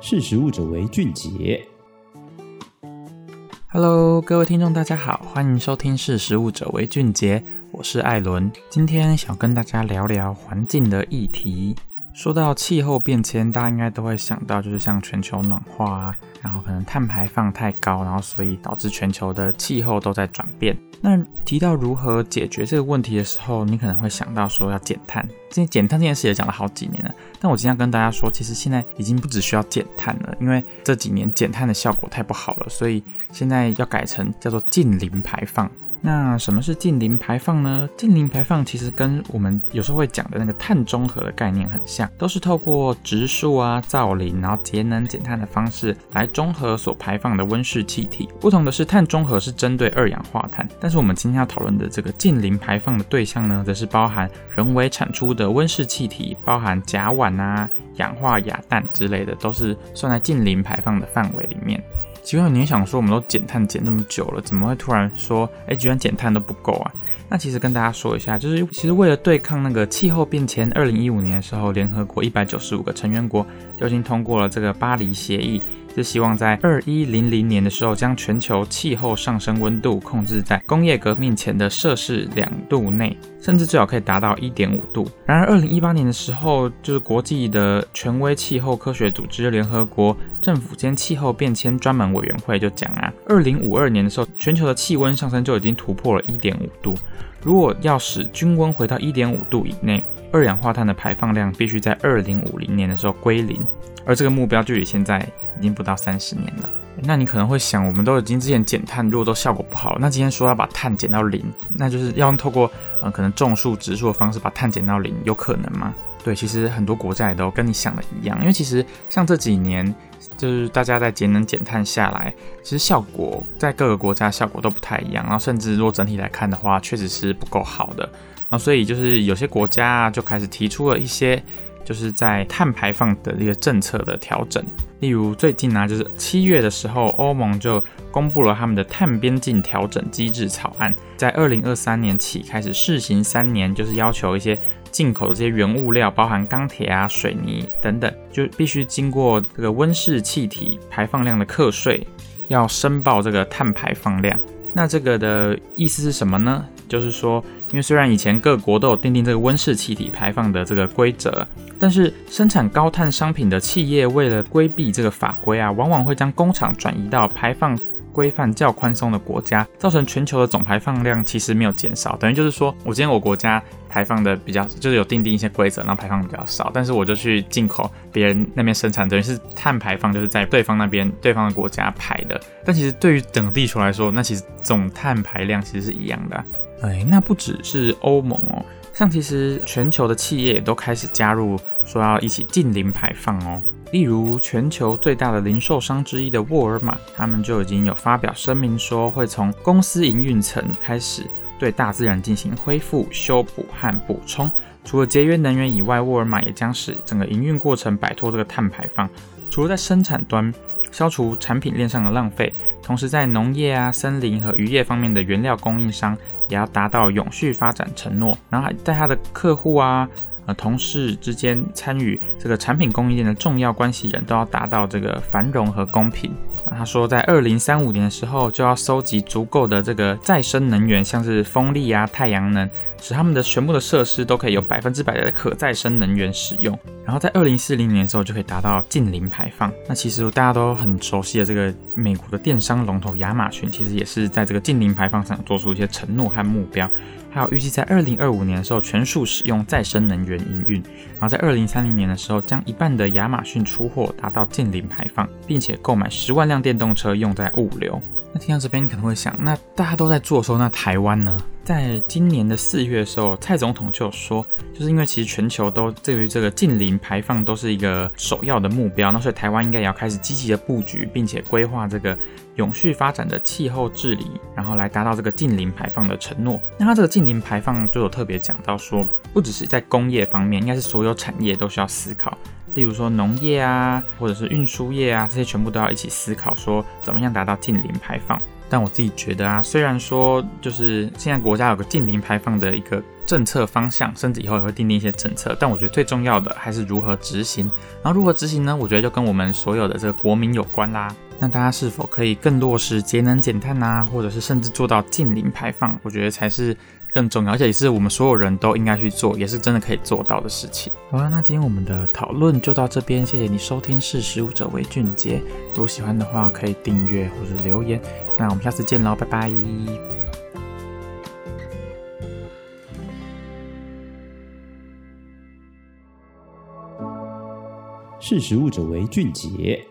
识时务者为俊杰。Hello，各位听众，大家好，欢迎收听《识时务者为俊杰》，我是艾伦。今天想跟大家聊聊环境的议题。说到气候变迁，大家应该都会想到，就是像全球暖化啊，然后可能碳排放太高，然后所以导致全球的气候都在转变。那提到如何解决这个问题的时候，你可能会想到说要减碳。这减碳这件事也讲了好几年了，但我今天要跟大家说，其实现在已经不只需要减碳了，因为这几年减碳的效果太不好了，所以现在要改成叫做近零排放。那什么是近零排放呢？近零排放其实跟我们有时候会讲的那个碳中和的概念很像，都是透过植树啊、造林，然后节能减碳的方式来中和所排放的温室气体。不同的是，碳中和是针对二氧化碳，但是我们今天要讨论的这个近零排放的对象呢，则是包含人为产出的温室气体，包含甲烷啊、氧化亚氮之类的，都是算在近零排放的范围里面。其实你想说，我们都减碳减那么久了，怎么会突然说，哎，居然减碳都不够啊？那其实跟大家说一下，就是其实为了对抗那个气候变迁，二零一五年的时候，联合国一百九十五个成员国就已经通过了这个巴黎协议。是希望在二一零零年的时候，将全球气候上升温度控制在工业革命前的摄氏两度内，甚至最好可以达到一点五度。然而，二零一八年的时候，就是国际的权威气候科学组织联合国政府间气候变迁专门委员会就讲啊，二零五二年的时候，全球的气温上升就已经突破了一点五度。如果要使均温回到一点五度以内，二氧化碳的排放量必须在二零五零年的时候归零，而这个目标距离现在。已经不到三十年了，那你可能会想，我们都已经之前减碳，如果都效果不好，那今天说要把碳减到零，那就是要用透过呃可能种树植树的方式把碳减到零，有可能吗？对，其实很多国家也都跟你想的一样，因为其实像这几年，就是大家在节能减碳下来，其实效果在各个国家效果都不太一样，然后甚至如果整体来看的话，确实是不够好的，然后所以就是有些国家就开始提出了一些。就是在碳排放的一个政策的调整，例如最近呢、啊，就是七月的时候，欧盟就公布了他们的碳边境调整机制草案，在二零二三年起开始试行三年，就是要求一些进口的这些原物料，包含钢铁啊、水泥等等，就必须经过这个温室气体排放量的课税，要申报这个碳排放量。那这个的意思是什么呢？就是说，因为虽然以前各国都有订定这个温室气体排放的这个规则，但是生产高碳商品的企业为了规避这个法规啊，往往会将工厂转移到排放规范较宽松的国家，造成全球的总排放量其实没有减少。等于就是说，我今天我国家排放的比较，就是有定定一些规则，然后排放比较少，但是我就去进口别人那边生产，等于是碳排放就是在对方那边对方的国家排的。但其实对于整个地球来说，那其实总碳排量其实是一样的啊。哎，那不只是欧盟哦，像其实全球的企业也都开始加入，说要一起近零排放哦。例如，全球最大的零售商之一的沃尔玛，他们就已经有发表声明说，会从公司营运层开始对大自然进行恢复、修补和补充。除了节约能源以外，沃尔玛也将使整个营运过程摆脱这个碳排放。除了在生产端，消除产品链上的浪费，同时在农业啊、森林和渔业方面的原料供应商也要达到永续发展承诺，然后在他的客户啊、呃同事之间参与这个产品供应链的重要关系人都要达到这个繁荣和公平。他说，在二零三五年的时候，就要收集足够的这个再生能源，像是风力啊、太阳能，使他们的全部的设施都可以有百分之百的可再生能源使用。然后在二零四零年的时候，就可以达到净零排放。那其实大家都很熟悉的这个美国的电商龙头亚马逊，其实也是在这个净零排放上做出一些承诺和目标。还有预计在二零二五年的时候，全数使用再生能源营运。然后在二零三零年的时候，将一半的亚马逊出货达到净零排放，并且购买十万辆电动车用在物流。那听到这边，你可能会想，那大家都在做的时候，那台湾呢？在今年的四月的时候，蔡总统就有说，就是因为其实全球都对于这个近零排放都是一个首要的目标，那所以台湾应该也要开始积极的布局，并且规划这个。永续发展的气候治理，然后来达到这个近零排放的承诺。那它这个近零排放就有特别讲到说，不只是在工业方面，应该是所有产业都需要思考。例如说农业啊，或者是运输业啊，这些全部都要一起思考，说怎么样达到近零排放。但我自己觉得啊，虽然说就是现在国家有个近零排放的一个政策方向，甚至以后也会定定一些政策。但我觉得最重要的还是如何执行。然后如何执行呢？我觉得就跟我们所有的这个国民有关啦。那大家是否可以更落实节能减碳啊，或者是甚至做到近零排放？我觉得才是更重要，而且也是我们所有人都应该去做，也是真的可以做到的事情。好了，那今天我们的讨论就到这边，谢谢你收听，识食物者为俊杰。如果喜欢的话，可以订阅或者留言。那我们下次见喽，拜拜。识食物者为俊杰。